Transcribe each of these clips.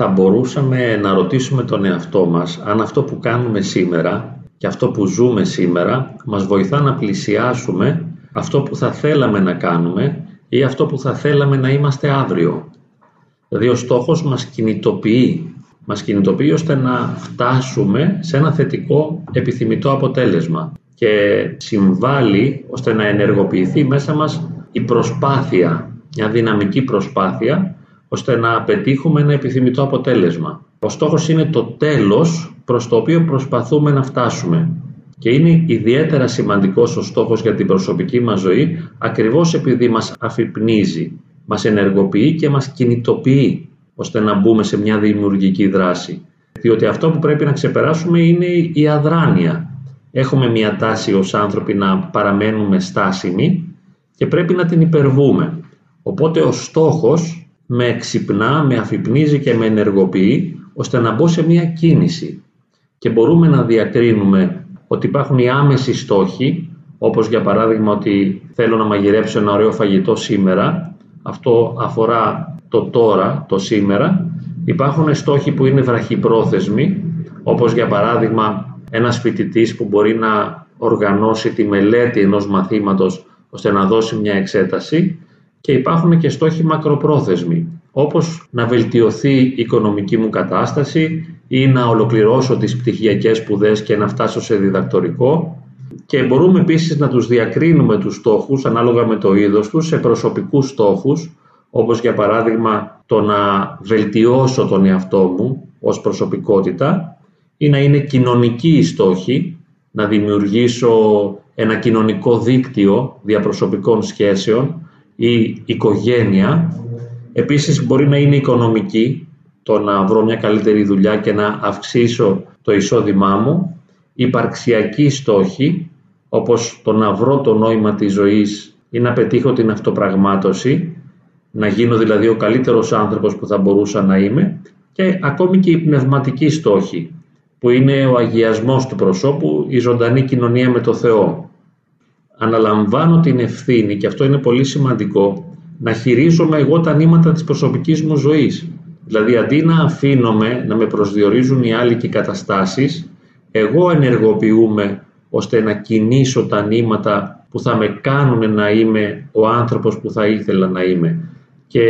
θα μπορούσαμε να ρωτήσουμε τον εαυτό μας αν αυτό που κάνουμε σήμερα και αυτό που ζούμε σήμερα μας βοηθά να πλησιάσουμε αυτό που θα θέλαμε να κάνουμε ή αυτό που θα θέλαμε να είμαστε αύριο. Δηλαδή ο στόχος μας κινητοποιεί, μας κινητοποιεί ώστε να φτάσουμε σε ένα θετικό επιθυμητό αποτέλεσμα και συμβάλλει ώστε να ενεργοποιηθεί μέσα μας η προσπάθεια, μια δυναμική προσπάθεια ώστε να πετύχουμε ένα επιθυμητό αποτέλεσμα. Ο στόχος είναι το τέλος προς το οποίο προσπαθούμε να φτάσουμε. Και είναι ιδιαίτερα σημαντικός ο στόχος για την προσωπική μας ζωή ακριβώς επειδή μας αφυπνίζει, μας ενεργοποιεί και μας κινητοποιεί ώστε να μπούμε σε μια δημιουργική δράση. Διότι αυτό που πρέπει να ξεπεράσουμε είναι η αδράνεια. Έχουμε μια τάση ως άνθρωποι να παραμένουμε στάσιμοι και πρέπει να την υπερβούμε. Οπότε ο στόχος με ξυπνά, με αφυπνίζει και με ενεργοποιεί ώστε να μπω σε μια κίνηση. Και μπορούμε να διακρίνουμε ότι υπάρχουν οι άμεσοι στόχοι όπως για παράδειγμα ότι θέλω να μαγειρέψω ένα ωραίο φαγητό σήμερα. Αυτό αφορά το τώρα, το σήμερα. Υπάρχουν στόχοι που είναι βραχυπρόθεσμοι όπως για παράδειγμα ένας φοιτητής που μπορεί να οργανώσει τη μελέτη ενός μαθήματος ώστε να δώσει μια εξέταση και υπάρχουν και στόχοι μακροπρόθεσμοι, όπως να βελτιωθεί η οικονομική μου κατάσταση ή να ολοκληρώσω τις πτυχιακές σπουδές και να φτάσω σε διδακτορικό. Και μπορούμε επίσης να τους διακρίνουμε τους στόχους ανάλογα με το είδος τους σε προσωπικούς στόχους όπως για παράδειγμα το να βελτιώσω τον εαυτό μου ως προσωπικότητα ή να είναι κοινωνικοί οι στόχοι, να δημιουργήσω ένα κοινωνικό δίκτυο διαπροσωπικών σχέσεων η οικογένεια. Επίσης μπορεί να είναι οικονομική, το να βρω μια καλύτερη δουλειά και να αυξήσω το εισόδημά μου. Υπαρξιακοί στόχοι, όπως το να βρω το νόημα της ζωής ή να πετύχω την αυτοπραγμάτωση, να γίνω δηλαδή ο καλύτερος άνθρωπος που θα μπορούσα να είμαι και ακόμη και οι πνευματικοί στόχοι, που είναι ο αγιασμός του προσώπου, η ζωντανή κοινωνία με το Θεό αναλαμβάνω την ευθύνη, και αυτό είναι πολύ σημαντικό, να χειρίζομαι εγώ τα νήματα της προσωπικής μου ζωής. Δηλαδή, αντί να αφήνομαι να με προσδιορίζουν οι άλλοι και οι καταστάσεις, εγώ ενεργοποιούμε ώστε να κινήσω τα νήματα που θα με κάνουν να είμαι ο άνθρωπος που θα ήθελα να είμαι. Και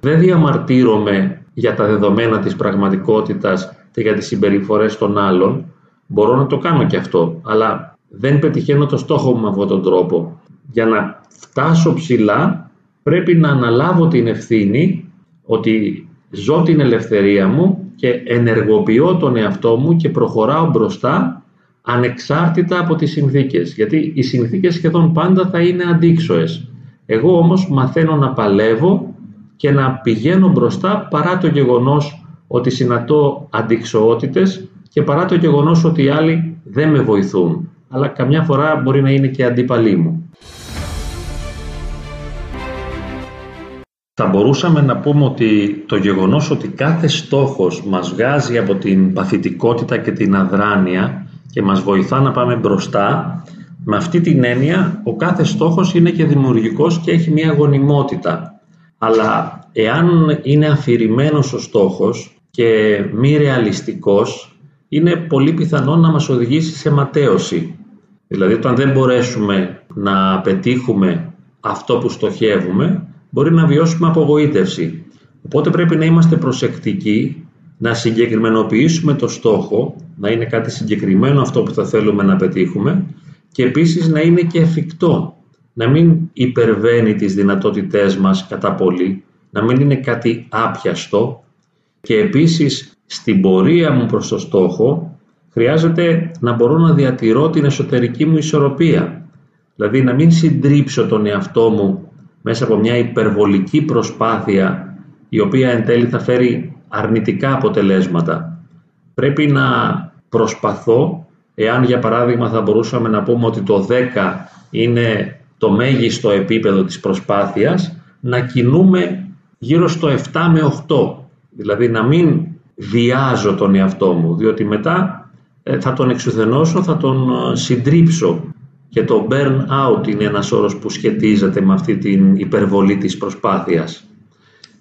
δεν διαμαρτύρομαι για τα δεδομένα της πραγματικότητας και για τις συμπεριφορές των άλλων. Μπορώ να το κάνω και αυτό, αλλά δεν πετυχαίνω το στόχο μου με αυτόν τον τρόπο. Για να φτάσω ψηλά πρέπει να αναλάβω την ευθύνη ότι ζω την ελευθερία μου και ενεργοποιώ τον εαυτό μου και προχωράω μπροστά ανεξάρτητα από τις συνθήκες. Γιατί οι συνθήκες σχεδόν πάντα θα είναι αντίξωες. Εγώ όμως μαθαίνω να παλεύω και να πηγαίνω μπροστά παρά το γεγονός ότι συνατώ αντικσοότητες και παρά το γεγονός ότι οι άλλοι δεν με βοηθούν αλλά καμιά φορά μπορεί να είναι και αντίπαλοι μου. Θα μπορούσαμε να πούμε ότι το γεγονός ότι κάθε στόχος μας βγάζει από την παθητικότητα και την αδράνεια και μας βοηθά να πάμε μπροστά, με αυτή την έννοια ο κάθε στόχος είναι και δημιουργικός και έχει μια γονιμότητα. Αλλά εάν είναι αφηρημένος ο στόχος και μη ρεαλιστικός, είναι πολύ πιθανό να μας οδηγήσει σε ματέωση. Δηλαδή, όταν δεν μπορέσουμε να πετύχουμε αυτό που στοχεύουμε, μπορεί να βιώσουμε απογοήτευση. Οπότε πρέπει να είμαστε προσεκτικοί, να συγκεκριμενοποιήσουμε το στόχο, να είναι κάτι συγκεκριμένο αυτό που θα θέλουμε να πετύχουμε και επίσης να είναι και εφικτό, να μην υπερβαίνει τις δυνατότητές μας κατά πολύ, να μην είναι κάτι άπιαστο και επίσης στην πορεία μου προς το στόχο χρειάζεται να μπορώ να διατηρώ την εσωτερική μου ισορροπία. Δηλαδή να μην συντρίψω τον εαυτό μου μέσα από μια υπερβολική προσπάθεια η οποία εν τέλει θα φέρει αρνητικά αποτελέσματα. Πρέπει να προσπαθώ, εάν για παράδειγμα θα μπορούσαμε να πούμε ότι το 10 είναι το μέγιστο επίπεδο της προσπάθειας, να κινούμε γύρω στο 7 με 8. Δηλαδή να μην βιάζω τον εαυτό μου, διότι μετά ε, θα τον εξουθενώσω, θα τον ε, συντρίψω. Και το burn out είναι ένας όρος που σχετίζεται με αυτή την υπερβολή της προσπάθειας.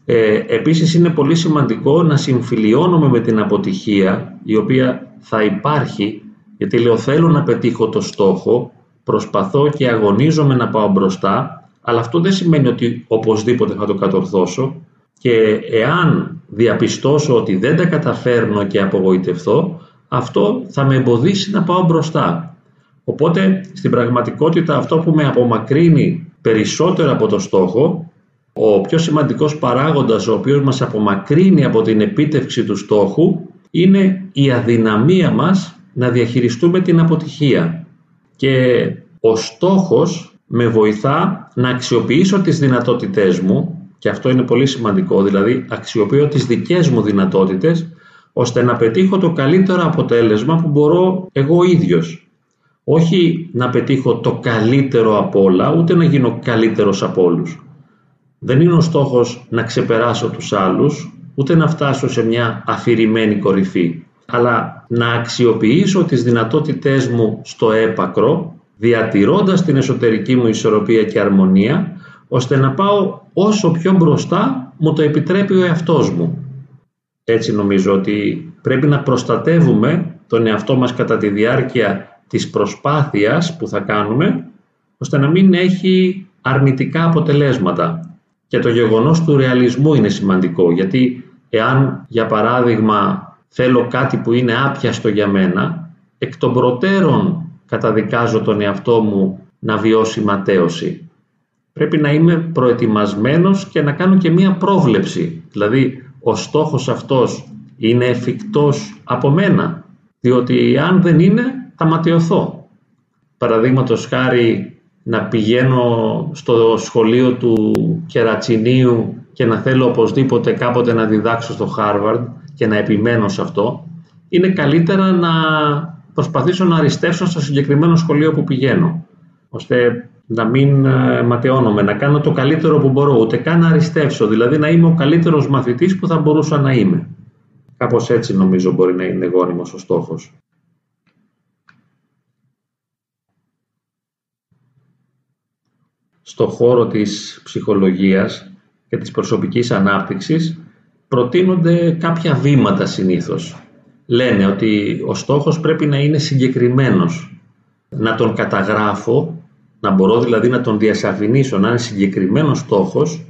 Ε, επίσης είναι πολύ σημαντικό να συμφιλιώνουμε με την αποτυχία η οποία θα υπάρχει γιατί λέω θέλω να πετύχω το στόχο, προσπαθώ και αγωνίζομαι να πάω μπροστά αλλά αυτό δεν σημαίνει ότι οπωσδήποτε θα το κατορθώσω και εάν διαπιστώσω ότι δεν τα καταφέρνω και απογοητευθώ αυτό θα με εμποδίσει να πάω μπροστά. Οπότε στην πραγματικότητα αυτό που με απομακρύνει περισσότερο από το στόχο, ο πιο σημαντικός παράγοντας ο οποίος μας απομακρύνει από την επίτευξη του στόχου είναι η αδυναμία μας να διαχειριστούμε την αποτυχία. Και ο στόχος με βοηθά να αξιοποιήσω τις δυνατότητές μου και αυτό είναι πολύ σημαντικό, δηλαδή αξιοποιώ τις δικές μου δυνατότητες ώστε να πετύχω το καλύτερο αποτέλεσμα που μπορώ εγώ ίδιος. Όχι να πετύχω το καλύτερο από όλα, ούτε να γίνω καλύτερος από όλους. Δεν είναι ο στόχος να ξεπεράσω τους άλλους, ούτε να φτάσω σε μια αφηρημένη κορυφή, αλλά να αξιοποιήσω τις δυνατότητές μου στο έπακρο, διατηρώντας την εσωτερική μου ισορροπία και αρμονία, ώστε να πάω όσο πιο μπροστά μου το επιτρέπει ο εαυτός μου. Έτσι νομίζω ότι πρέπει να προστατεύουμε τον εαυτό μας κατά τη διάρκεια της προσπάθειας που θα κάνουμε, ώστε να μην έχει αρνητικά αποτελέσματα. Και το γεγονός του ρεαλισμού είναι σημαντικό, γιατί εάν για παράδειγμα θέλω κάτι που είναι άπιαστο για μένα, εκ των προτέρων καταδικάζω τον εαυτό μου να βιώσει ματέωση. Πρέπει να είμαι προετοιμασμένος και να κάνω και μία πρόβλεψη. Δηλαδή, ο στόχος αυτός είναι εφικτός από μένα, διότι αν δεν είναι θα ματαιωθώ. Παραδείγματος χάρη να πηγαίνω στο σχολείο του Κερατσινίου και να θέλω οπωσδήποτε κάποτε να διδάξω στο Χάρβαρντ και να επιμένω σε αυτό, είναι καλύτερα να προσπαθήσω να αριστεύσω στο συγκεκριμένο σχολείο που πηγαίνω, ώστε να μην ε, ματαιώνομαι, να κάνω το καλύτερο που μπορώ, ούτε καν να αριστεύσω, δηλαδή να είμαι ο καλύτερος μαθητής που θα μπορούσα να είμαι. Κάπως έτσι νομίζω μπορεί να είναι γόνιμος ο στόχος. Στο χώρο της ψυχολογίας και της προσωπικής ανάπτυξης προτείνονται κάποια βήματα συνήθως. Λένε ότι ο στόχος πρέπει να είναι συγκεκριμένος. Να τον καταγράφω, να μπορώ δηλαδή να τον διασαφηνίσω, να είναι συγκεκριμένος στόχος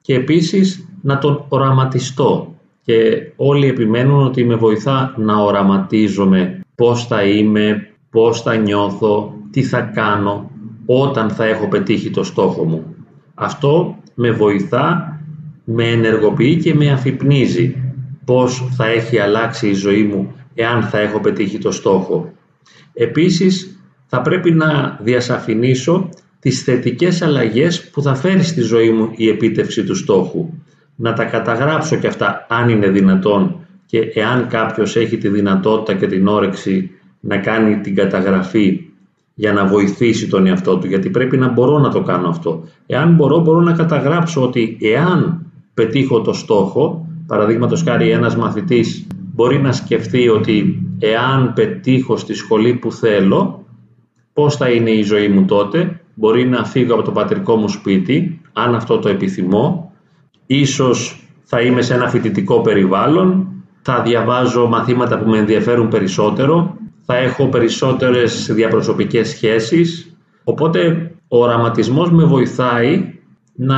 και επίσης να τον οραματιστώ και όλοι επιμένουν ότι με βοηθά να οραματίζομαι πώς θα είμαι, πώς θα νιώθω, τι θα κάνω όταν θα έχω πετύχει το στόχο μου. Αυτό με βοηθά, με ενεργοποιεί και με αφυπνίζει πώς θα έχει αλλάξει η ζωή μου εάν θα έχω πετύχει το στόχο. Επίσης, θα πρέπει να διασαφηνίσω τις θετικές αλλαγές που θα φέρει στη ζωή μου η επίτευξη του στόχου να τα καταγράψω και αυτά αν είναι δυνατόν και εάν κάποιος έχει τη δυνατότητα και την όρεξη να κάνει την καταγραφή για να βοηθήσει τον εαυτό του, γιατί πρέπει να μπορώ να το κάνω αυτό. Εάν μπορώ, μπορώ να καταγράψω ότι εάν πετύχω το στόχο, παραδείγματος χάρη ένας μαθητής μπορεί να σκεφτεί ότι εάν πετύχω στη σχολή που θέλω, πώς θα είναι η ζωή μου τότε, μπορεί να φύγω από το πατρικό μου σπίτι, αν αυτό το επιθυμώ, Ίσως θα είμαι σε ένα φοιτητικό περιβάλλον, θα διαβάζω μαθήματα που με ενδιαφέρουν περισσότερο, θα έχω περισσότερες διαπροσωπικές σχέσεις, οπότε ο οραματισμός με βοηθάει να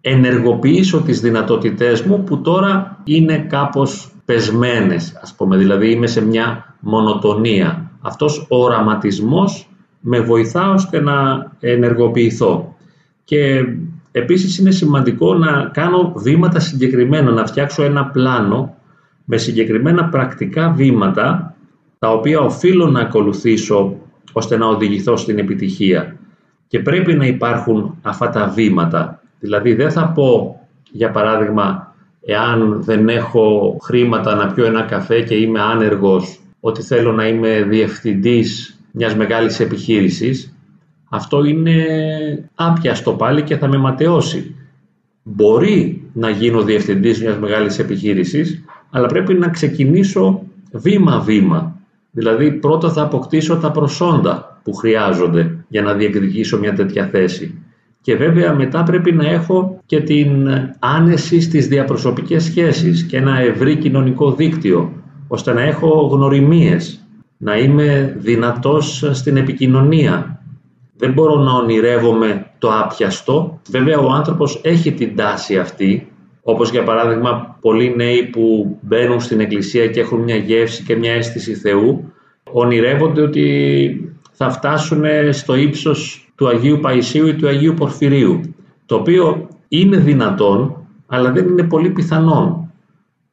ενεργοποιήσω τις δυνατότητές μου που τώρα είναι κάπως πεσμένες, ας πούμε, δηλαδή είμαι σε μια μονοτονία. Αυτός ο οραματισμός με βοηθά ώστε να ενεργοποιηθώ. Και Επίσης είναι σημαντικό να κάνω βήματα συγκεκριμένα, να φτιάξω ένα πλάνο με συγκεκριμένα πρακτικά βήματα τα οποία οφείλω να ακολουθήσω ώστε να οδηγηθώ στην επιτυχία. Και πρέπει να υπάρχουν αυτά τα βήματα. Δηλαδή δεν θα πω, για παράδειγμα, εάν δεν έχω χρήματα να πιω ένα καφέ και είμαι άνεργος, ότι θέλω να είμαι διευθυντής μιας μεγάλης επιχείρησης αυτό είναι άπιαστο πάλι και θα με ματαιώσει. Μπορεί να γίνω διευθυντής μιας μεγάλης επιχείρησης, αλλά πρέπει να ξεκινήσω βήμα-βήμα. Δηλαδή πρώτα θα αποκτήσω τα προσόντα που χρειάζονται για να διεκδικήσω μια τέτοια θέση. Και βέβαια μετά πρέπει να έχω και την άνεση στις διαπροσωπικές σχέσεις και ένα ευρύ κοινωνικό δίκτυο, ώστε να έχω γνωριμίες, να είμαι δυνατός στην επικοινωνία. Δεν μπορώ να ονειρεύομαι το άπιαστο. Βέβαια ο άνθρωπος έχει την τάση αυτή, όπως για παράδειγμα πολλοί νέοι που μπαίνουν στην εκκλησία και έχουν μια γεύση και μια αίσθηση Θεού, ονειρεύονται ότι θα φτάσουν στο ύψος του Αγίου Παϊσίου ή του Αγίου Πορφυρίου, το οποίο είναι δυνατόν, αλλά δεν είναι πολύ πιθανόν.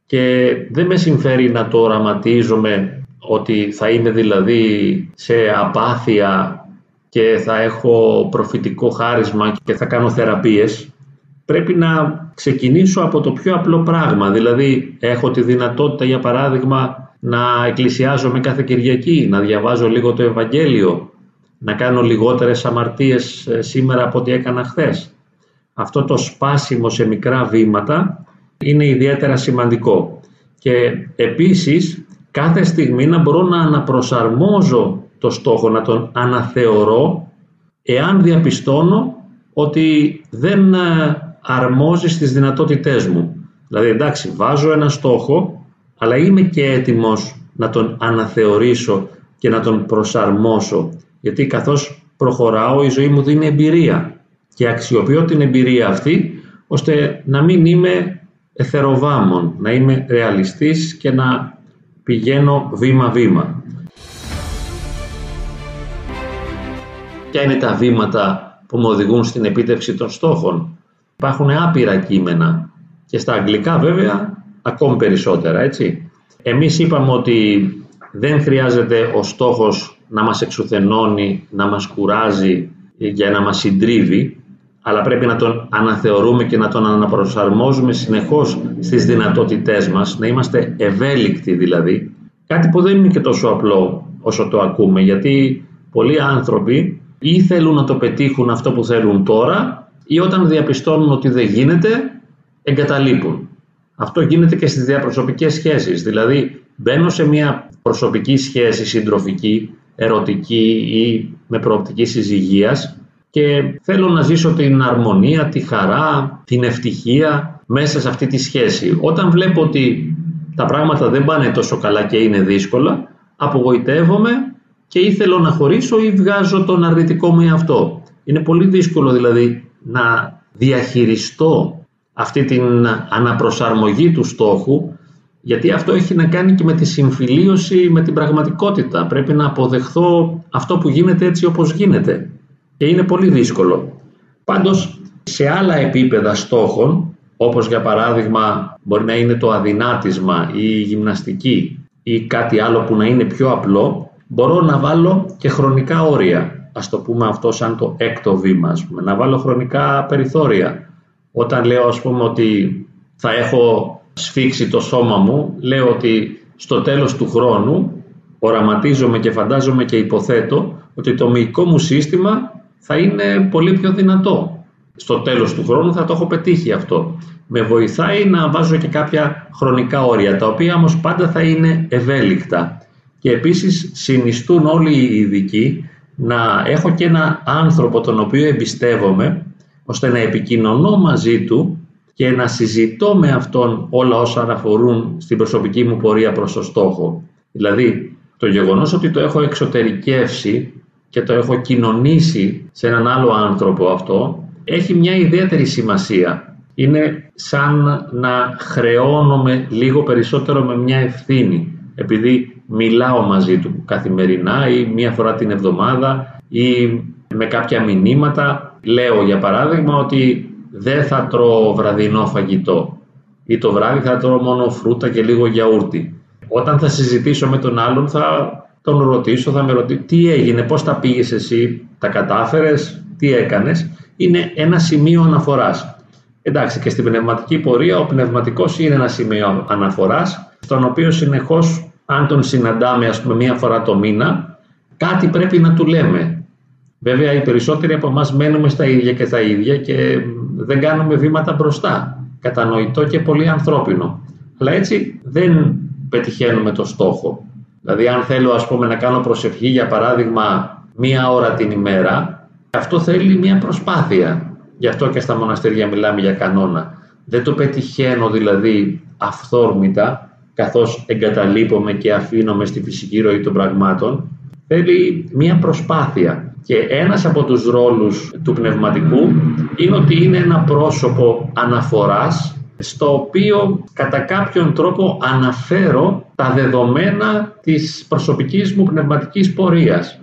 Και δεν με συμφέρει να το οραματίζομαι ότι θα είμαι δηλαδή σε απάθεια και θα έχω προφητικό χάρισμα και θα κάνω θεραπείες. Πρέπει να ξεκινήσω από το πιο απλό πράγμα, δηλαδή έχω τη δυνατότητα για παράδειγμα να εκκλησιάζομαι κάθε Κυριακή, να διαβάζω λίγο το Ευαγγέλιο, να κάνω λιγότερες αμαρτίες ε, σήμερα από ό,τι έκανα χθες. Αυτό το σπάσιμο σε μικρά βήματα είναι ιδιαίτερα σημαντικό. Και επίσης κάθε στιγμή να μπορώ να αναπροσαρμόζω το στόχο, να τον αναθεωρώ εάν διαπιστώνω ότι δεν ε, αρμόζει στις δυνατότητές μου. Δηλαδή εντάξει βάζω ένα στόχο αλλά είμαι και έτοιμος να τον αναθεωρήσω και να τον προσαρμόσω γιατί καθώς προχωράω η ζωή μου δίνει εμπειρία και αξιοποιώ την εμπειρία αυτή ώστε να μην είμαι εθεροβάμων, να είμαι ρεαλιστής και να πηγαίνω βήμα-βήμα. Ποια είναι τα βήματα που με οδηγούν στην επίτευξη των στόχων; Υπάρχουν άπειρα κείμενα και στα αγγλικά βέβαια ακόμη περισσότερα, έτσι. Εμείς είπαμε ότι δεν χρειάζεται ο στόχος να μας εξουθενώνει, να μας κουράζει για να μας συντρίβει, αλλά πρέπει να τον αναθεωρούμε και να τον αναπροσαρμόζουμε συνεχώς στις δυνατότητές μας, να είμαστε ευέλικτοι δηλαδή, κάτι που δεν είναι και τόσο απλό όσο το ακούμε, γιατί πολλοί άνθρωποι ή θέλουν να το πετύχουν αυτό που θέλουν τώρα ή όταν διαπιστώνουν ότι δεν γίνεται, εγκαταλείπουν. Αυτό γίνεται και στις διαπροσωπικές σχέσεις, δηλαδή μπαίνω σε μια προσωπική σχέση συντροφική ερωτική ή με προοπτική συζυγίας και θέλω να ζήσω την αρμονία, τη χαρά, την ευτυχία μέσα σε αυτή τη σχέση. Όταν βλέπω ότι τα πράγματα δεν πάνε τόσο καλά και είναι δύσκολα, απογοητεύομαι και ή θέλω να χωρίσω ή βγάζω τον αρνητικό μου εαυτό. Είναι πολύ δύσκολο δηλαδή να διαχειριστώ αυτή την αναπροσαρμογή του στόχου γιατί αυτό έχει να κάνει και με τη συμφιλίωση με την πραγματικότητα. Πρέπει να αποδεχθώ αυτό που γίνεται έτσι όπως γίνεται. Και είναι πολύ δύσκολο. Πάντως, σε άλλα επίπεδα στόχων, όπως για παράδειγμα μπορεί να είναι το αδυνάτισμα ή η γυμναστική ή κάτι άλλο που να είναι πιο απλό, μπορώ να βάλω και χρονικά όρια. Ας το πούμε αυτό σαν το έκτο βήμα, ας πούμε. να βάλω χρονικά περιθώρια. Όταν λέω ας πούμε ότι θα έχω σφίξει το σώμα μου, λέω ότι στο τέλος του χρόνου οραματίζομαι και φαντάζομαι και υποθέτω ότι το μυϊκό μου σύστημα θα είναι πολύ πιο δυνατό. Στο τέλος του χρόνου θα το έχω πετύχει αυτό. Με βοηθάει να βάζω και κάποια χρονικά όρια, τα οποία όμως πάντα θα είναι ευέλικτα. Και επίσης συνιστούν όλοι οι ειδικοί να έχω και ένα άνθρωπο τον οποίο εμπιστεύομαι, ώστε να επικοινωνώ μαζί του και να συζητώ με αυτόν όλα όσα αναφορούν στην προσωπική μου πορεία προς το στόχο. Δηλαδή, το γεγονός ότι το έχω εξωτερικεύσει και το έχω κοινωνήσει σε έναν άλλο άνθρωπο αυτό, έχει μια ιδιαίτερη σημασία. Είναι σαν να χρεώνομαι λίγο περισσότερο με μια ευθύνη, επειδή μιλάω μαζί του καθημερινά ή μία φορά την εβδομάδα ή με κάποια μηνύματα. Λέω για παράδειγμα ότι δεν θα τρώω βραδινό φαγητό ή το βράδυ θα τρώω μόνο φρούτα και λίγο γιαούρτι. Όταν θα συζητήσω με τον άλλον θα τον ρωτήσω, θα με ρωτήσει τι έγινε, πώς τα πήγες εσύ, τα κατάφερες, τι έκανες. Είναι ένα σημείο αναφοράς. Εντάξει και στην πνευματική πορεία ο πνευματικός είναι ένα σημείο αναφοράς στον οποίο συνεχώς αν τον συναντάμε ας πούμε μία φορά το μήνα κάτι πρέπει να του λέμε. Βέβαια οι περισσότεροι από εμάς μένουμε στα ίδια και τα ίδια και δεν κάνουμε βήματα μπροστά. Κατανοητό και πολύ ανθρώπινο. Αλλά έτσι δεν πετυχαίνουμε το στόχο. Δηλαδή αν θέλω ας πούμε να κάνω προσευχή για παράδειγμα μία ώρα την ημέρα, αυτό θέλει μία προσπάθεια. Γι' αυτό και στα μοναστήρια μιλάμε για κανόνα. Δεν το πετυχαίνω δηλαδή αυθόρμητα, καθώς εγκαταλείπομαι και αφήνομαι στη φυσική ροή των πραγμάτων. Θέλει μία προσπάθεια. Και ένας από τους ρόλους του πνευματικού είναι ότι είναι ένα πρόσωπο αναφοράς στο οποίο κατά κάποιον τρόπο αναφέρω τα δεδομένα της προσωπικής μου πνευματικής πορείας.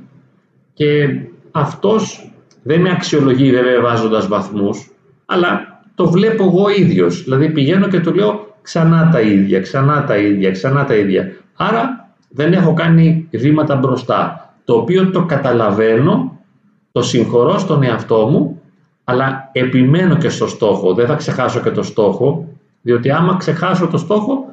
Και αυτός δεν με αξιολογεί βέβαια βάζοντας βαθμούς, αλλά το βλέπω εγώ ίδιος. Δηλαδή πηγαίνω και του λέω ξανά τα ίδια, ξανά τα ίδια, ξανά τα ίδια. Άρα δεν έχω κάνει βήματα μπροστά, το οποίο το καταλαβαίνω, το συγχωρώ στον εαυτό μου, αλλά επιμένω και στο στόχο, δεν θα ξεχάσω και το στόχο, διότι άμα ξεχάσω το στόχο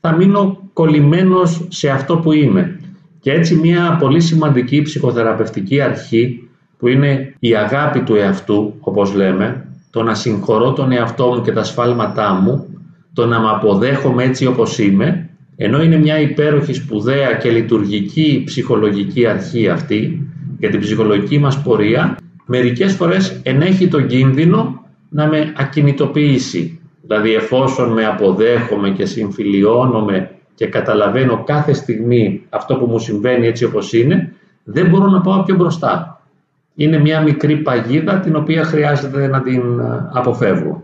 θα μείνω κολλημένος σε αυτό που είμαι. Και έτσι μια πολύ σημαντική ψυχοθεραπευτική αρχή που είναι η αγάπη του εαυτού, όπως λέμε, το να συγχωρώ τον εαυτό μου και τα σφάλματά μου, το να με αποδέχομαι έτσι όπως είμαι, ενώ είναι μια υπέροχη σπουδαία και λειτουργική ψυχολογική αρχή αυτή για την ψυχολογική μας πορεία, μερικές φορές ενέχει τον κίνδυνο να με ακινητοποιήσει. Δηλαδή εφόσον με αποδέχομαι και συμφιλιώνομαι και καταλαβαίνω κάθε στιγμή αυτό που μου συμβαίνει έτσι όπως είναι, δεν μπορώ να πάω πιο μπροστά. Είναι μια μικρή παγίδα την οποία χρειάζεται να την ε, αποφεύγω.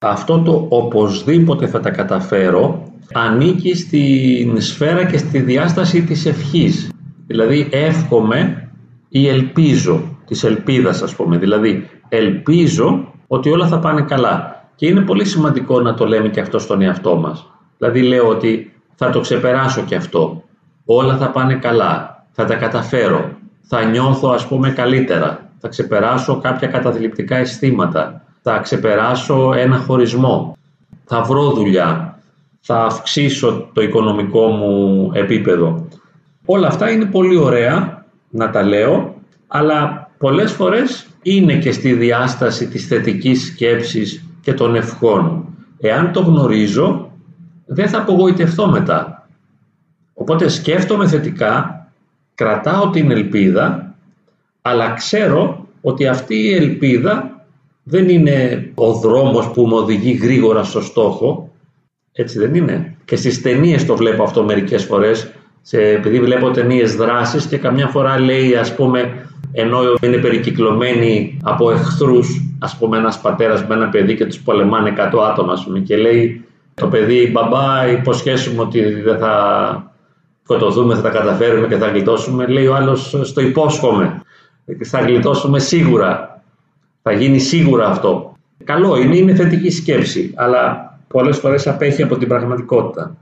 Αυτό το οπωσδήποτε θα τα καταφέρω ανήκει στην σφαίρα και στη διάσταση της ευχής. Δηλαδή εύχομαι ή ελπίζω, της ελπίδας ας πούμε. Δηλαδή ελπίζω ότι όλα θα πάνε καλά. Και είναι πολύ σημαντικό να το λέμε και αυτό στον εαυτό μας. Δηλαδή λέω ότι θα το ξεπεράσω και αυτό. Όλα θα πάνε καλά. Θα τα καταφέρω. Θα νιώθω ας πούμε καλύτερα. Θα ξεπεράσω κάποια καταθλιπτικά αισθήματα. Θα ξεπεράσω ένα χωρισμό. Θα βρω δουλειά. Θα αυξήσω το οικονομικό μου επίπεδο. Όλα αυτά είναι πολύ ωραία να τα λέω, αλλά πολλές φορές είναι και στη διάσταση της θετικής σκέψης και των ευχών. Εάν το γνωρίζω, δεν θα απογοητευτώ μετά. Οπότε σκέφτομαι θετικά, κρατάω την ελπίδα, αλλά ξέρω ότι αυτή η ελπίδα δεν είναι ο δρόμος που με οδηγεί γρήγορα στο στόχο. Έτσι δεν είναι. Και στις ταινίες το βλέπω αυτό μερικές φορές, σε, επειδή βλέπω ταινίες δράσης και καμιά φορά λέει ας πούμε ενώ είναι περικυκλωμένοι από εχθρούς, ας πούμε ένας πατέρας με ένα παιδί και τους πολεμάνε 100 άτομα πούμε, και λέει το παιδί μπαμπά υποσχέσουμε ότι δεν θα σκοτωθούμε, θα τα καταφέρουμε και θα γλιτώσουμε. Λέει ο άλλος στο υπόσχομαι, θα γλιτώσουμε σίγουρα, θα γίνει σίγουρα αυτό. Καλό είναι, είναι θετική σκέψη, αλλά πολλές φορές απέχει από την πραγματικότητα.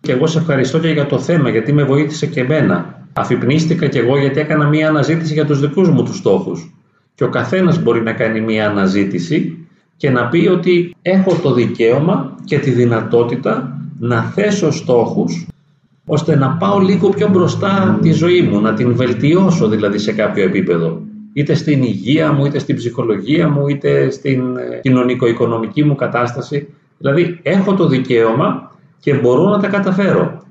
Και εγώ σε ευχαριστώ και για το θέμα, γιατί με βοήθησε και εμένα. Αφυπνίστηκα και εγώ γιατί έκανα μία αναζήτηση για τους δικούς μου τους στόχους. Και ο καθένας μπορεί να κάνει μία αναζήτηση και να πει ότι έχω το δικαίωμα και τη δυνατότητα να θέσω στόχους ώστε να πάω λίγο πιο μπροστά τη ζωή μου, να την βελτιώσω δηλαδή σε κάποιο επίπεδο. Είτε στην υγεία μου, είτε στην ψυχολογία μου, είτε στην ε, κοινωνικο-οικονομική μου κατάσταση. Δηλαδή έχω το δικαίωμα και μπορώ να τα καταφέρω.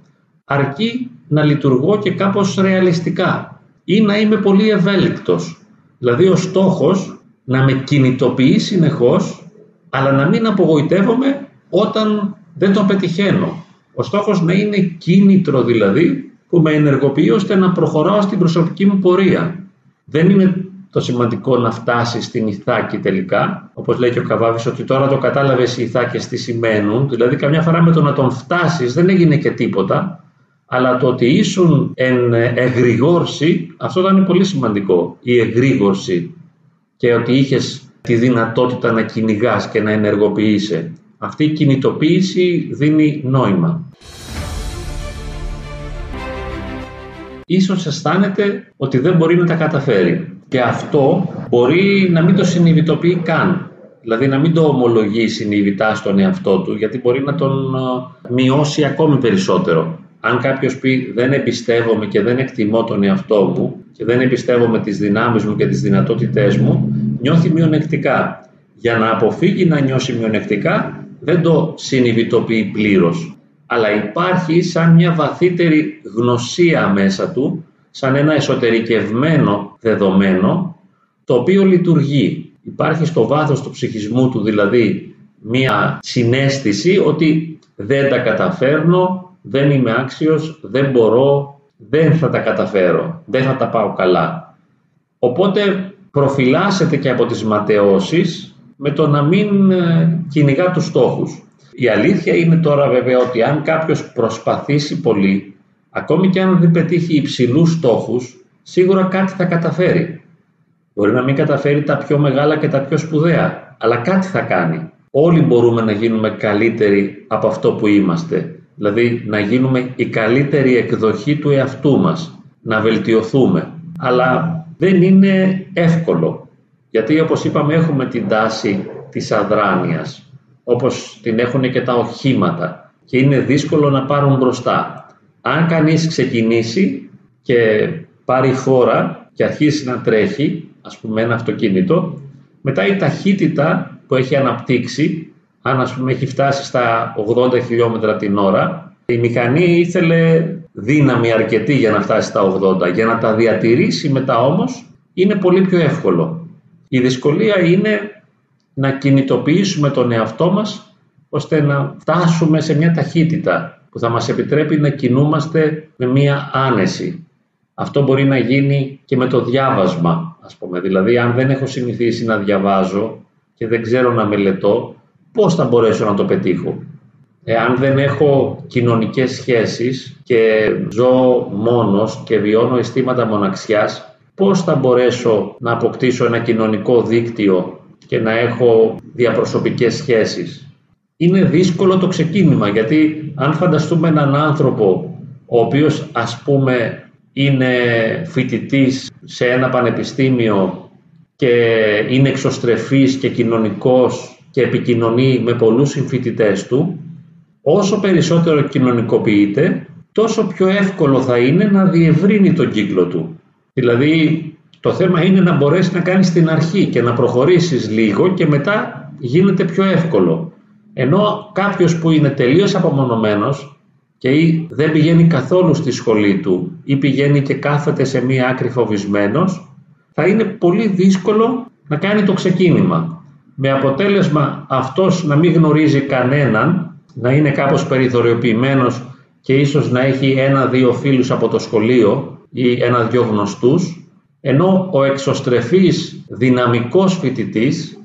Αρκεί να λειτουργώ και κάπως ρεαλιστικά ή να είμαι πολύ ευέλικτος. Δηλαδή ο στόχος να με κινητοποιεί συνεχώς αλλά να μην απογοητεύομαι όταν δεν το πετυχαίνω. Ο στόχος να είναι κίνητρο δηλαδή που με ενεργοποιεί ώστε να προχωράω στην προσωπική μου πορεία. Δεν είναι το σημαντικό να φτάσει στην Ιθάκη τελικά. Όπως λέει και ο Καβάβης ότι τώρα το κατάλαβες οι Ιθάκες τι σημαίνουν. Δηλαδή καμιά φορά με το να τον φτάσεις δεν έγινε και τίποτα. Αλλά το ότι ήσουν εν εγρηγόρση, αυτό ήταν πολύ σημαντικό. Η εγρήγορση και ότι είχες τη δυνατότητα να κυνηγάς και να ενεργοποιείσαι. Αυτή η κινητοποίηση δίνει νόημα. Ίσως αισθάνεται ότι δεν μπορεί να τα καταφέρει. Και αυτό μπορεί να μην το συνειδητοποιεί καν. Δηλαδή να μην το ομολογεί συνειδητά στον εαυτό του, γιατί μπορεί να τον ε, μειώσει ακόμη περισσότερο. Αν κάποιος πει δεν εμπιστεύομαι και δεν εκτιμώ τον εαυτό μου και δεν εμπιστεύομαι τις δυνάμεις μου και τις δυνατότητές μου, νιώθει μειονεκτικά. Για να αποφύγει να νιώσει μειονεκτικά, δεν το συνειδητοποιεί πλήρως. αλλά υπάρχει σαν μια βαθύτερη γνωσία μέσα του, σαν ένα εσωτερικευμένο δεδομένο, το οποίο λειτουργεί. Υπάρχει στο βάθος του ψυχισμού του δηλαδή μια συνέστηση ότι δεν τα καταφέρνω, δεν είμαι άξιος, δεν μπορώ, δεν θα τα καταφέρω, δεν θα τα πάω καλά. Οπότε προφυλάσσεται και από τις ματαιώσεις με το να μην ε, κυνηγά τους στόχους. Η αλήθεια είναι τώρα βέβαια ότι αν κάποιος προσπαθήσει πολύ, ακόμη και αν δεν πετύχει υψηλούς στόχους, σίγουρα κάτι θα καταφέρει. Μπορεί να μην καταφέρει τα πιο μεγάλα και τα πιο σπουδαία, αλλά κάτι θα κάνει. Όλοι μπορούμε να γίνουμε καλύτεροι από αυτό που είμαστε. Δηλαδή να γίνουμε η καλύτερη εκδοχή του εαυτού μας, να βελτιωθούμε. Αλλά δεν είναι εύκολο, γιατί όπως είπαμε έχουμε την τάση της αδράνειας, όπως την έχουν και τα οχήματα και είναι δύσκολο να πάρουν μπροστά. Αν κανείς ξεκινήσει και πάρει φόρα και αρχίσει να τρέχει, ας πούμε ένα αυτοκίνητο, μετά η ταχύτητα που έχει αναπτύξει, αν ας πούμε έχει φτάσει στα 80 χιλιόμετρα την ώρα, η μηχανή ήθελε δύναμη αρκετή για να φτάσει στα 80. Για να τα διατηρήσει μετά όμως είναι πολύ πιο εύκολο. Η δυσκολία είναι να κινητοποιήσουμε τον εαυτό μας ώστε να φτάσουμε σε μια ταχύτητα που θα μας επιτρέπει να κινούμαστε με μια άνεση. Αυτό μπορεί να γίνει και με το διάβασμα, ας πούμε. Δηλαδή, αν δεν έχω συνηθίσει να διαβάζω και δεν ξέρω να μελετώ, πώς θα μπορέσω να το πετύχω; Εάν δεν έχω κοινωνικές σχέσεις και ζω μόνος και βιώνω αισθήματα μοναξιάς, πώς θα μπορέσω να αποκτήσω ένα κοινωνικό δίκτυο και να έχω διαπροσωπικές σχέσεις; Είναι δύσκολο το ξεκίνημα γιατί αν φανταστούμε έναν άνθρωπο ο οποίος ας πούμε είναι φοιτητής σε ένα πανεπιστήμιο και είναι εξωστρεφής και κοινωνικός και επικοινωνεί με πολλούς συμφοιτητές του, όσο περισσότερο κοινωνικοποιείται, τόσο πιο εύκολο θα είναι να διευρύνει τον κύκλο του. Δηλαδή το θέμα είναι να μπορέσεις να κάνεις την αρχή και να προχωρήσεις λίγο και μετά γίνεται πιο εύκολο. Ενώ κάποιος που είναι τελείως απομονωμένος και ή δεν πηγαίνει καθόλου στη σχολή του ή πηγαίνει και κάθεται σε μία άκρη φοβισμένος, θα είναι πολύ δύσκολο να κάνει το ξεκίνημα. Με αποτέλεσμα αυτός να μην γνωρίζει κανέναν, να είναι κάπως περιθωριοποιημένος και ίσως να έχει ένα-δύο φίλους από το σχολείο ή ένα-δυο γνωστούς, ενώ ο εξωστρεφής δυναμικός φοιτητής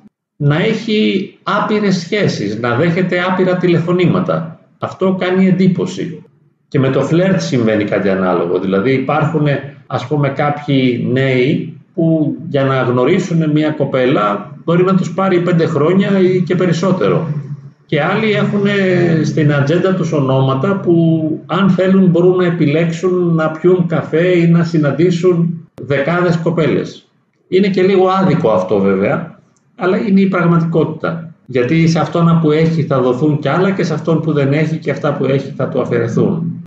να έχει άπειρες σχέσεις, να δέχεται άπειρα τηλεφωνήματα. Αυτό κάνει εντύπωση. Και με το φλερτ συμβαίνει κάτι ανάλογο. Δηλαδή υπάρχουν ας πούμε κάποιοι νέοι που για να γνωρίσουν μια κοπέλα μπορεί να τους πάρει πέντε χρόνια ή και περισσότερο και άλλοι έχουν στην ατζέντα τους ονόματα που αν θέλουν μπορούν να επιλέξουν να πιούν καφέ ή να συναντήσουν δεκάδες κοπέλες. Είναι και λίγο άδικο αυτό βέβαια, αλλά είναι η πραγματικότητα. Γιατί σε αυτόν που έχει θα δοθούν κι άλλα και σε αυτόν που δεν έχει και αυτά που έχει θα του αφαιρεθούν.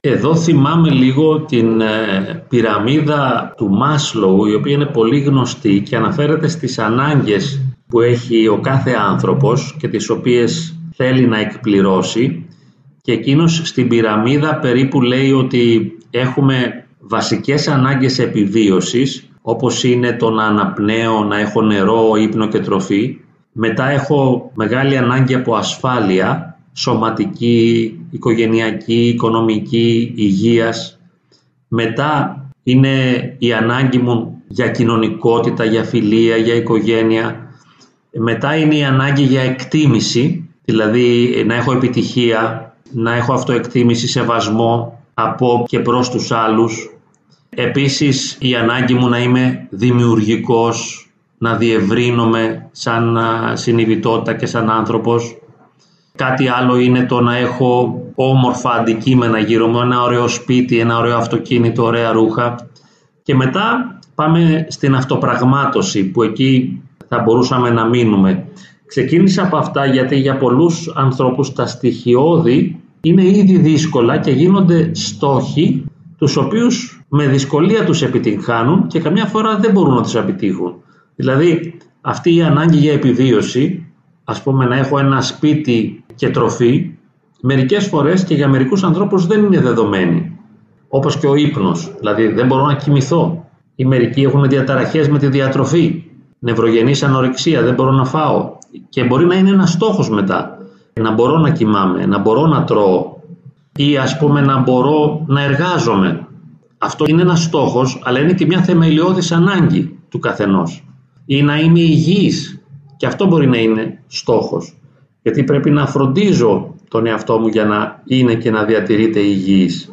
Εδώ θυμάμαι λίγο την ε, πυραμίδα του Μάσλοου, η οποία είναι πολύ γνωστή και αναφέρεται στις ανάγκες που έχει ο κάθε άνθρωπος και τις οποίες θέλει να εκπληρώσει και εκείνος στην πυραμίδα περίπου λέει ότι έχουμε βασικές ανάγκες επιβίωσης όπως είναι το να αναπνέω, να έχω νερό, ύπνο και τροφή. Μετά έχω μεγάλη ανάγκη από ασφάλεια σωματική, οικογενειακή, οικονομική, υγείας. Μετά είναι η ανάγκη μου για κοινωνικότητα, για φιλία, για οικογένεια. Μετά είναι η ανάγκη για εκτίμηση, δηλαδή να έχω επιτυχία, να έχω αυτοεκτίμηση, σεβασμό από και προς τους άλλους. Επίσης η ανάγκη μου να είμαι δημιουργικός, να διευρύνομαι σαν συνειδητότητα και σαν άνθρωπος. Κάτι άλλο είναι το να έχω όμορφα αντικείμενα γύρω μου, ένα ωραίο σπίτι, ένα ωραίο αυτοκίνητο, ωραία ρούχα. Και μετά πάμε στην αυτοπραγμάτωση που εκεί θα μπορούσαμε να μείνουμε. Ξεκίνησα από αυτά γιατί για πολλούς ανθρώπους τα στοιχειώδη είναι ήδη δύσκολα και γίνονται στόχοι τους οποίους με δυσκολία τους επιτυγχάνουν και καμιά φορά δεν μπορούν να τους επιτύχουν. Δηλαδή αυτή η ανάγκη για επιβίωση ας πούμε να έχω ένα σπίτι και τροφή, μερικές φορές και για μερικούς ανθρώπους δεν είναι δεδομένη. Όπως και ο ύπνος, δηλαδή δεν μπορώ να κοιμηθώ. Οι μερικοί έχουν διαταραχές με τη διατροφή, νευρογενής ανορεξία, δεν μπορώ να φάω. Και μπορεί να είναι ένας στόχος μετά, να μπορώ να κοιμάμαι, να μπορώ να τρώω ή ας πούμε να μπορώ να εργάζομαι. Αυτό είναι ένας στόχος, αλλά είναι και μια θεμελιώδης ανάγκη του καθενός. Ή να είμαι υγιής, και αυτό μπορεί να είναι στόχος. Γιατί πρέπει να φροντίζω τον εαυτό μου για να είναι και να διατηρείται υγιής.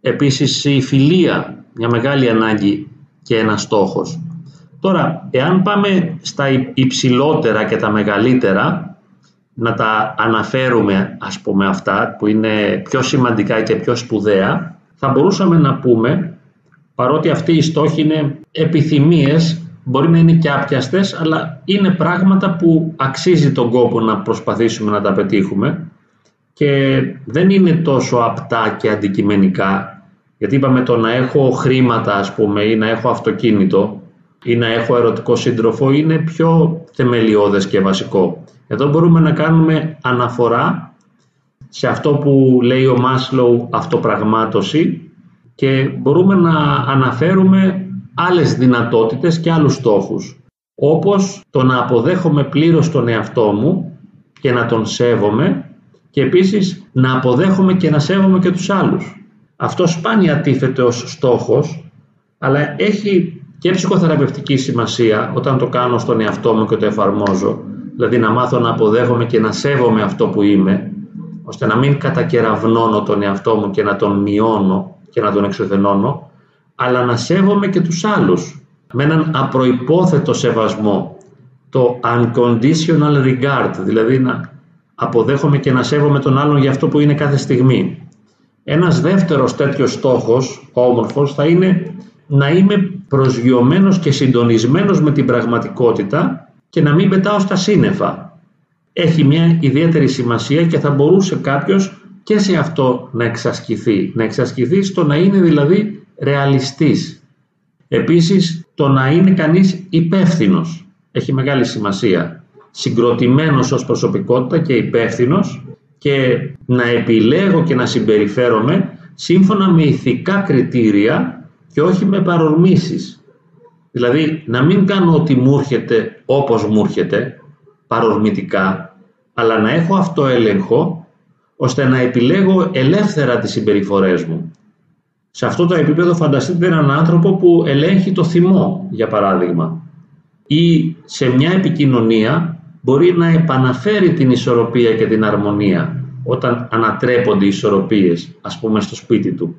Επίσης η φιλία, μια μεγάλη ανάγκη και ένας στόχος. Τώρα, εάν πάμε στα υψηλότερα και τα μεγαλύτερα, να τα αναφέρουμε ας πούμε αυτά που είναι πιο σημαντικά και πιο σπουδαία, θα μπορούσαμε να πούμε, παρότι αυτοί οι στόχοι είναι επιθυμίες μπορεί να είναι και άπιαστες, αλλά είναι πράγματα που αξίζει τον κόπο να προσπαθήσουμε να τα πετύχουμε και δεν είναι τόσο απτά και αντικειμενικά. Γιατί είπαμε το να έχω χρήματα, ας πούμε, ή να έχω αυτοκίνητο ή να έχω ερωτικό σύντροφο είναι πιο θεμελιώδες και βασικό. Εδώ μπορούμε να κάνουμε αναφορά σε αυτό που λέει ο Μάσλοου αυτοπραγμάτωση και μπορούμε να αναφέρουμε άλλες δυνατότητες και άλλους στόχους, όπως το να αποδέχομαι πλήρως τον εαυτό μου και να τον σέβομαι και επίσης να αποδέχομαι και να σέβομαι και τους άλλους. Αυτό σπάνια τίθεται ως στόχος, αλλά έχει και ψυχοθεραπευτική σημασία όταν το κάνω στον εαυτό μου και το εφαρμόζω, δηλαδή να μάθω να αποδέχομαι και να σέβομαι αυτό που είμαι, ώστε να μην κατακεραυνώνω τον εαυτό μου και να τον μειώνω και να τον εξοδενώνω, αλλά να σέβομαι και τους άλλους με έναν απροϋπόθετο σεβασμό, το unconditional regard, δηλαδή να αποδέχομαι και να σέβομαι τον άλλον για αυτό που είναι κάθε στιγμή. Ένας δεύτερος τέτοιος στόχος, όμορφος, θα είναι να είμαι προσγειωμένος και συντονισμένος με την πραγματικότητα και να μην πετάω στα σύννεφα. Έχει μια ιδιαίτερη σημασία και θα μπορούσε κάποιος και σε αυτό να εξασκηθεί. Να εξασκηθεί στο να είναι δηλαδή ρεαλιστής. Επίσης, το να είναι κανείς υπεύθυνος έχει μεγάλη σημασία. Συγκροτημένος ως προσωπικότητα και υπεύθυνος και να επιλέγω και να συμπεριφέρομαι σύμφωνα με ηθικά κριτήρια και όχι με παρορμήσεις. Δηλαδή, να μην κάνω ό,τι μου έρχεται όπως μου έρχεται, παρορμητικά, αλλά να έχω αυτό έλεγχο, ώστε να επιλέγω ελεύθερα τις συμπεριφορές μου. Σε αυτό το επίπεδο φανταστείτε έναν άνθρωπο που ελέγχει το θυμό, για παράδειγμα, ή σε μια επικοινωνία μπορεί να επαναφέρει την ισορροπία και την αρμονία όταν ανατρέπονται οι ισορροπίες, ας πούμε στο σπίτι του.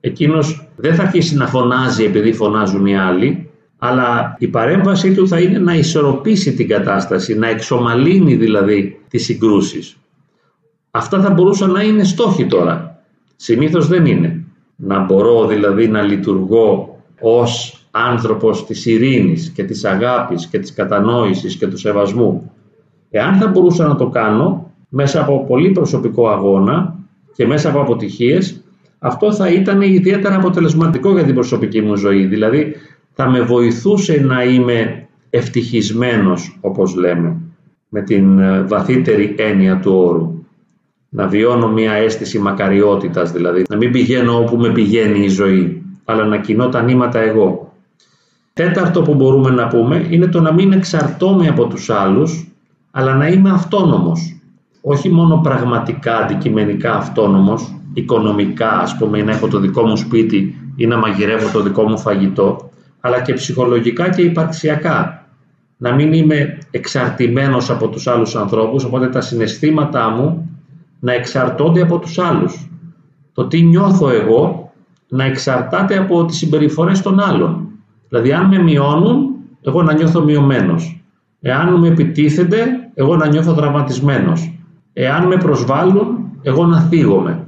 Εκείνος δεν θα αρχίσει να φωνάζει επειδή φωνάζουν οι άλλοι, αλλά η παρέμβασή του θα είναι να ισορροπήσει την κατάσταση, να εξομαλύνει δηλαδή τις συγκρούσεις. Αυτά θα μπορούσαν να είναι στόχοι τώρα. Συνήθως δεν είναι να μπορώ δηλαδή να λειτουργώ ως άνθρωπος της ειρήνης και της αγάπης και της κατανόησης και του σεβασμού. Εάν θα μπορούσα να το κάνω μέσα από πολύ προσωπικό αγώνα και μέσα από αποτυχίες, αυτό θα ήταν ιδιαίτερα αποτελεσματικό για την προσωπική μου ζωή. Δηλαδή θα με βοηθούσε να είμαι ευτυχισμένος, όπως λέμε, με την ε, βαθύτερη έννοια του όρου να βιώνω μια αίσθηση μακαριότητας δηλαδή, να μην πηγαίνω όπου με πηγαίνει η ζωή, αλλά να κοινώ τα νήματα εγώ. Τέταρτο που μπορούμε να πούμε είναι το να μην εξαρτώμαι από τους άλλους, αλλά να είμαι αυτόνομος. Όχι μόνο πραγματικά, αντικειμενικά αυτόνομος, οικονομικά ας πούμε, ή να έχω το δικό μου σπίτι ή να μαγειρεύω το δικό μου φαγητό, αλλά και ψυχολογικά και υπαρξιακά. Να μην είμαι εξαρτημένος από τους άλλους ανθρώπους, οπότε τα συναισθήματά μου να εξαρτώνται από τους άλλους. Το τι νιώθω εγώ να εξαρτάται από τις συμπεριφορές των άλλων. Δηλαδή αν με μειώνουν, εγώ να νιώθω μειωμένος. Εάν με επιτίθενται, εγώ να νιώθω δραματισμένος. Εάν με προσβάλλουν, εγώ να θίγομαι.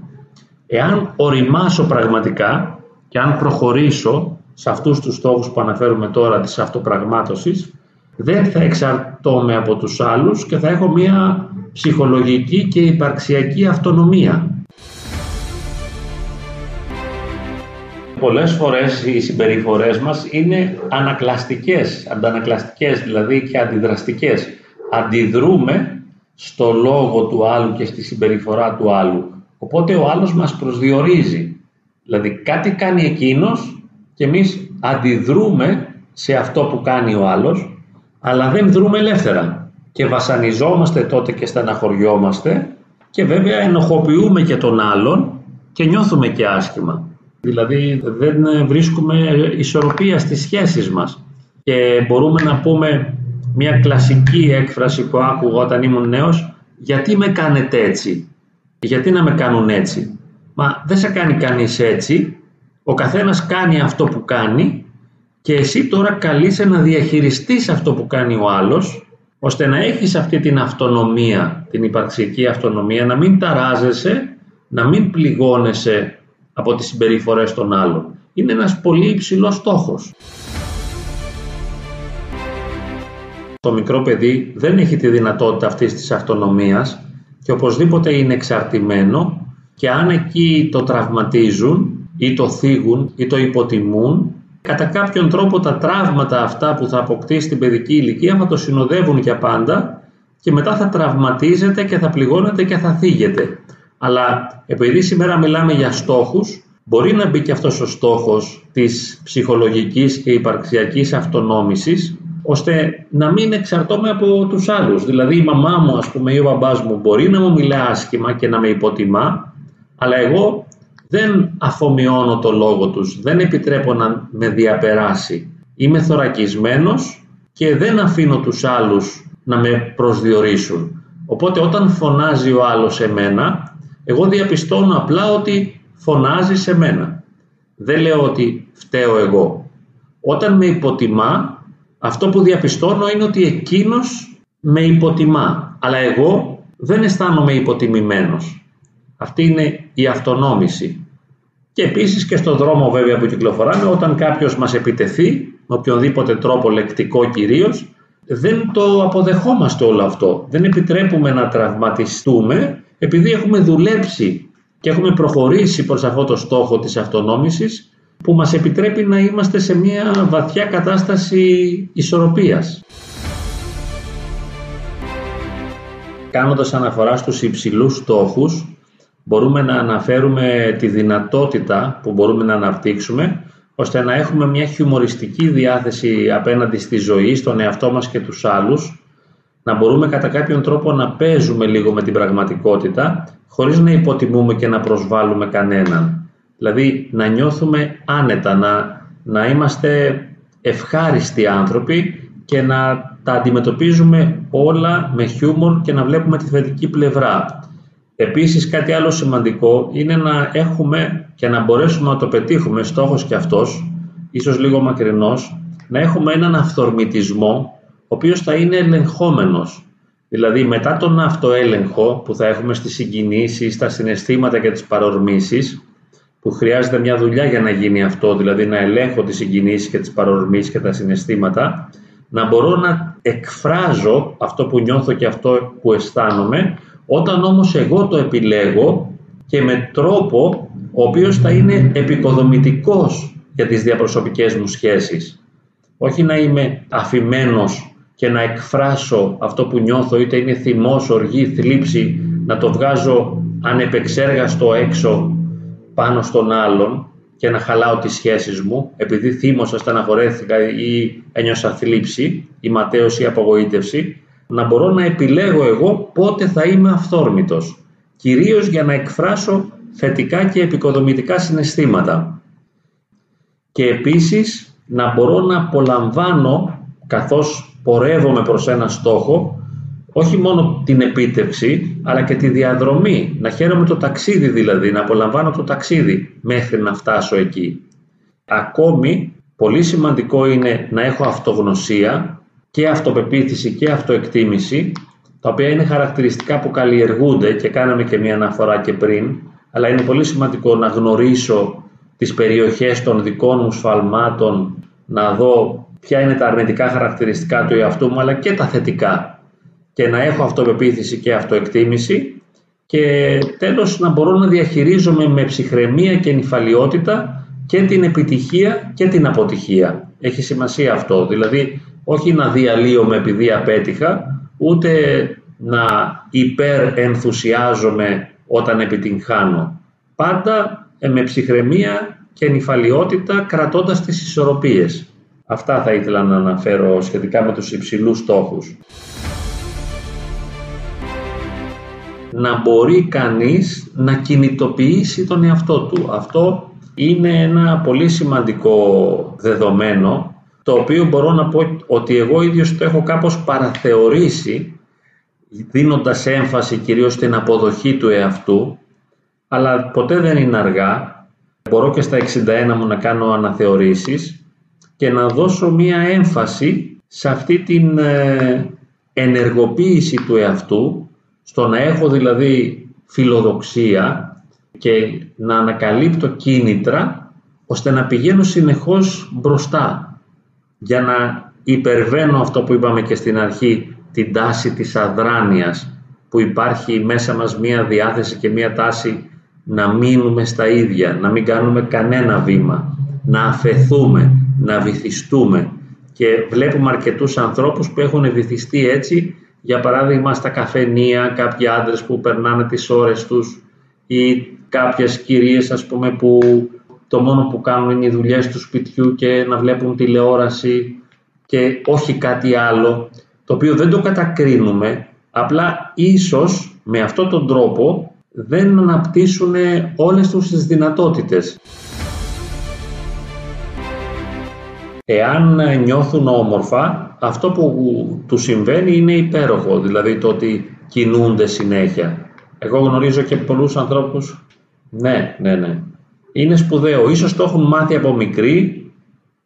Εάν οριμάσω πραγματικά και αν προχωρήσω σε αυτούς τους στόχους που αναφέρουμε τώρα της αυτοπραγμάτωσης, δεν θα εξαρτώμαι από τους άλλους και θα έχω μία ψυχολογική και υπαρξιακή αυτονομία. Πολλές φορές οι συμπεριφορές μας είναι ανακλαστικές, αντανακλαστικές δηλαδή και αντιδραστικές. αντιδρούμε στο λόγο του άλλου και στη συμπεριφορά του άλλου. Οπότε ο άλλος μας προσδιορίζει. Δηλαδή κάτι κάνει εκείνος και εμείς αντιδρούμε σε αυτό που κάνει ο άλλος, αλλά δεν δρούμε ελεύθερα. Και βασανιζόμαστε τότε και στεναχωριόμαστε και βέβαια ενοχοποιούμε και τον άλλον και νιώθουμε και άσχημα. Δηλαδή δεν βρίσκουμε ισορροπία στις σχέσεις μας. Και μπορούμε να πούμε μια κλασική έκφραση που άκουγα όταν ήμουν νέος «Γιατί με κάνετε έτσι» «Γιατί να με κάνουν έτσι» Μα δεν σε κάνει κανείς έτσι, ο καθένας κάνει αυτό που κάνει και εσύ τώρα καλείσαι να διαχειριστείς αυτό που κάνει ο άλλος ώστε να έχεις αυτή την αυτονομία, την υπαρξική αυτονομία, να μην ταράζεσαι, να μην πληγώνεσαι από τις συμπεριφορές των άλλων. Είναι ένας πολύ υψηλός στόχος. Το μικρό παιδί δεν έχει τη δυνατότητα αυτής της αυτονομίας και οπωσδήποτε είναι εξαρτημένο και αν εκεί το τραυματίζουν ή το θίγουν ή το υποτιμούν κατά κάποιον τρόπο τα τραύματα αυτά που θα αποκτήσει στην παιδική ηλικία θα το συνοδεύουν για πάντα και μετά θα τραυματίζεται και θα πληγώνεται και θα θίγεται. Αλλά επειδή σήμερα μιλάμε για στόχους, μπορεί να μπει και αυτός ο στόχος της ψυχολογικής και υπαρξιακής αυτονόμησης, ώστε να μην εξαρτώμαι από τους άλλους. Δηλαδή η μαμά μου ας πούμε ή ο μπαμπάς μου μπορεί να μου μιλά άσχημα και να με υποτιμά, αλλά εγώ δεν αφομοιώνω το λόγο τους, δεν επιτρέπω να με διαπεράσει. Είμαι θωρακισμένος και δεν αφήνω τους άλλους να με προσδιορίσουν. Οπότε όταν φωνάζει ο άλλος σε μένα, εγώ διαπιστώνω απλά ότι φωνάζει σε μένα. Δεν λέω ότι φταίω εγώ. Όταν με υποτιμά, αυτό που διαπιστώνω είναι ότι εκείνος με υποτιμά, αλλά εγώ δεν αισθάνομαι υποτιμημένος. Αυτή είναι η αυτονόμηση. Και επίσης και στο δρόμο βέβαια που κυκλοφοράμε, όταν κάποιος μας επιτεθεί, με οποιονδήποτε τρόπο λεκτικό κυρίως, δεν το αποδεχόμαστε όλο αυτό. Δεν επιτρέπουμε να τραυματιστούμε επειδή έχουμε δουλέψει και έχουμε προχωρήσει προς αυτό το στόχο της αυτονόμησης που μας επιτρέπει να είμαστε σε μια βαθιά κατάσταση ισορροπίας. Κάνοντας αναφορά στους υψηλούς στόχους, μπορούμε να αναφέρουμε τη δυνατότητα που μπορούμε να αναπτύξουμε ώστε να έχουμε μια χιουμοριστική διάθεση απέναντι στη ζωή, στον εαυτό μας και τους άλλους, να μπορούμε κατά κάποιον τρόπο να παίζουμε λίγο με την πραγματικότητα, χωρίς να υποτιμούμε και να προσβάλλουμε κανέναν. Δηλαδή να νιώθουμε άνετα, να, να είμαστε ευχάριστοι άνθρωποι και να τα αντιμετωπίζουμε όλα με χιούμορ και να βλέπουμε τη θετική πλευρά. Επίσης κάτι άλλο σημαντικό είναι να έχουμε και να μπορέσουμε να το πετύχουμε στόχος και αυτός, ίσως λίγο μακρινός, να έχουμε έναν αυθορμητισμό ο οποίος θα είναι ελεγχόμενος. Δηλαδή μετά τον αυτοέλεγχο που θα έχουμε στις συγκινήσεις, στα συναισθήματα και τις παρορμήσεις, που χρειάζεται μια δουλειά για να γίνει αυτό, δηλαδή να ελέγχω τις συγκινήσεις και τις παρορμήσεις και τα συναισθήματα, να μπορώ να εκφράζω αυτό που νιώθω και αυτό που αισθάνομαι, όταν όμως εγώ το επιλέγω και με τρόπο ο οποίος θα είναι επικοδομητικός για τις διαπροσωπικές μου σχέσεις. Όχι να είμαι αφημένος και να εκφράσω αυτό που νιώθω, είτε είναι θυμός, οργή, θλίψη, να το βγάζω ανεπεξέργαστο έξω πάνω στον άλλον και να χαλάω τις σχέσεις μου, επειδή θύμωσα, στεναχωρέθηκα ή ένιωσα θλίψη ή ματέωση ή απογοήτευση, να μπορώ να επιλέγω εγώ πότε θα είμαι αυθόρμητος, κυρίως για να εκφράσω θετικά και επικοδομητικά συναισθήματα. Και επίσης να μπορώ να απολαμβάνω, καθώς πορεύομαι προς ένα στόχο, όχι μόνο την επίτευξη, αλλά και τη διαδρομή. Να χαίρομαι το ταξίδι δηλαδή, να απολαμβάνω το ταξίδι μέχρι να φτάσω εκεί. Ακόμη, πολύ σημαντικό είναι να έχω αυτογνωσία και αυτοπεποίθηση και αυτοεκτίμηση, τα οποία είναι χαρακτηριστικά που καλλιεργούνται και κάναμε και μία αναφορά και πριν, αλλά είναι πολύ σημαντικό να γνωρίσω τις περιοχές των δικών μου σφαλμάτων, να δω ποια είναι τα αρνητικά χαρακτηριστικά του εαυτού μου, αλλά και τα θετικά και να έχω αυτοπεποίθηση και αυτοεκτίμηση και τέλος να μπορώ να διαχειρίζομαι με ψυχραιμία και νυφαλιότητα και την επιτυχία και την αποτυχία. Έχει σημασία αυτό, δηλαδή όχι να διαλύομαι επειδή απέτυχα, ούτε να υπερενθουσιάζομαι όταν επιτυγχάνω. Πάντα με ψυχραιμία και νυφαλιότητα κρατώντας τις ισορροπίες. Αυτά θα ήθελα να αναφέρω σχετικά με τους υψηλούς στόχους. Να μπορεί κανείς να κινητοποιήσει τον εαυτό του. Αυτό είναι ένα πολύ σημαντικό δεδομένο το οποίο μπορώ να πω ότι εγώ ίδιος το έχω κάπως παραθεωρήσει δίνοντας έμφαση κυρίως στην αποδοχή του εαυτού αλλά ποτέ δεν είναι αργά. Μπορώ και στα 61 μου να κάνω αναθεωρήσεις και να δώσω μία έμφαση σε αυτή την ε, ενεργοποίηση του εαυτού, στο να έχω δηλαδή φιλοδοξία και να ανακαλύπτω κίνητρα ώστε να πηγαίνω συνεχώς μπροστά για να υπερβαίνω αυτό που είπαμε και στην αρχή, την τάση της αδράνειας που υπάρχει μέσα μας μία διάθεση και μία τάση να μείνουμε στα ίδια, να μην κάνουμε κανένα βήμα, να αφαιθούμε, να βυθιστούμε. Και βλέπουμε αρκετούς ανθρώπους που έχουν βυθιστεί έτσι για παράδειγμα στα καφενεία κάποιοι άντρες που περνάνε τις ώρες τους ή κάποιες κυρίες ας πούμε που το μόνο που κάνουν είναι οι δουλειές του σπιτιού και να βλέπουν τηλεόραση και όχι κάτι άλλο το οποίο δεν το κατακρίνουμε απλά ίσως με αυτόν τον τρόπο δεν αναπτύσσουν όλες τους τις δυνατότητες. Εάν νιώθουν όμορφα, αυτό που του συμβαίνει είναι υπέροχο, δηλαδή το ότι κινούνται συνέχεια. Εγώ γνωρίζω και πολλούς ανθρώπους, ναι, ναι, ναι. Είναι σπουδαίο, ίσως το έχουν μάθει από μικροί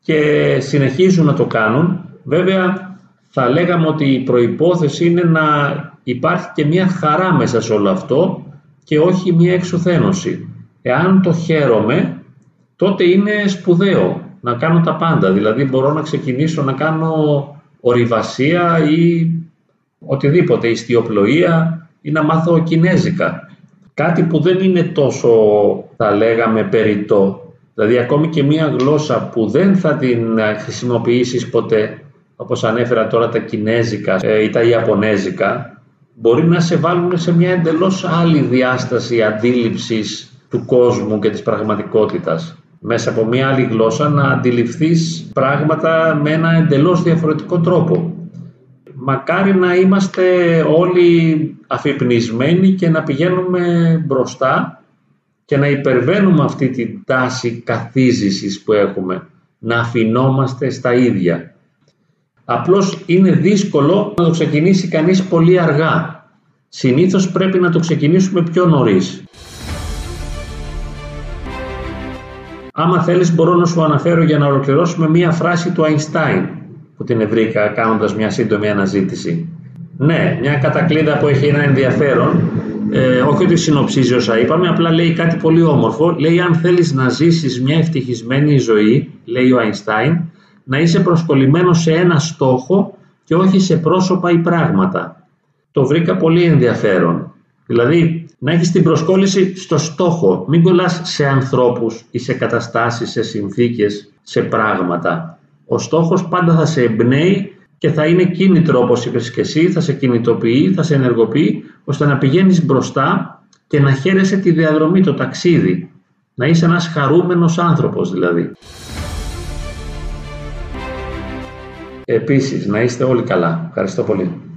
και συνεχίζουν να το κάνουν. Βέβαια, θα λέγαμε ότι η προϋπόθεση είναι να υπάρχει και μια χαρά μέσα σε όλο αυτό και όχι μια εξουθένωση. Εάν το χαίρομαι, τότε είναι σπουδαίο να κάνω τα πάντα. Δηλαδή μπορώ να ξεκινήσω να κάνω ορειβασία ή οτιδήποτε, ιστιοπλοεία ή να μάθω κινέζικα. Κάτι που δεν είναι τόσο, θα λέγαμε, περιττό. Δηλαδή ακόμη και μία γλώσσα που δεν θα την χρησιμοποιήσεις ποτέ, όπως ανέφερα τώρα τα κινέζικα ε, ή τα ιαπωνέζικα, μπορεί να σε βάλουν σε μια εντελώς άλλη διάσταση αντίληψης του κόσμου και της πραγματικότητας μέσα από μια άλλη γλώσσα να αντιληφθείς πράγματα με ένα εντελώς διαφορετικό τρόπο. Μακάρι να είμαστε όλοι αφυπνισμένοι και να πηγαίνουμε μπροστά και να υπερβαίνουμε αυτή την τάση καθίζησης που έχουμε, να αφινόμαστε στα ίδια. Απλώς είναι δύσκολο να το ξεκινήσει κανείς πολύ αργά. Συνήθως πρέπει να το ξεκινήσουμε πιο νωρίς. Άμα θέλεις μπορώ να σου αναφέρω για να ολοκληρώσουμε μία φράση του Einstein που την βρήκα κάνοντας μια σύντομη αναζήτηση. Ναι, μια κατακλίδα που έχει ένα ενδιαφέρον, ε, όχι ότι συνοψίζει όσα είπαμε, απλά λέει κάτι πολύ όμορφο. Λέει αν θέλεις να ζήσεις μια ευτυχισμένη ζωή, λέει ο Einstein, να είσαι προσκολλημένος σε ένα στόχο και όχι σε πρόσωπα ή πράγματα. Το βρήκα πολύ ενδιαφέρον. Δηλαδή, να έχεις την προσκόλληση στο στόχο. Μην κολλάς σε ανθρώπους ή σε καταστάσεις, σε συνθήκες, σε πράγματα. Ο στόχος πάντα θα σε εμπνέει και θα είναι κίνητρο όπως είπες και εσύ, θα σε κινητοποιεί, θα σε ενεργοποιεί, ώστε να πηγαίνεις μπροστά και να χαίρεσαι τη διαδρομή, το ταξίδι. Να είσαι ένας χαρούμενος άνθρωπος δηλαδή. Επίσης, να είστε όλοι καλά. Ευχαριστώ πολύ.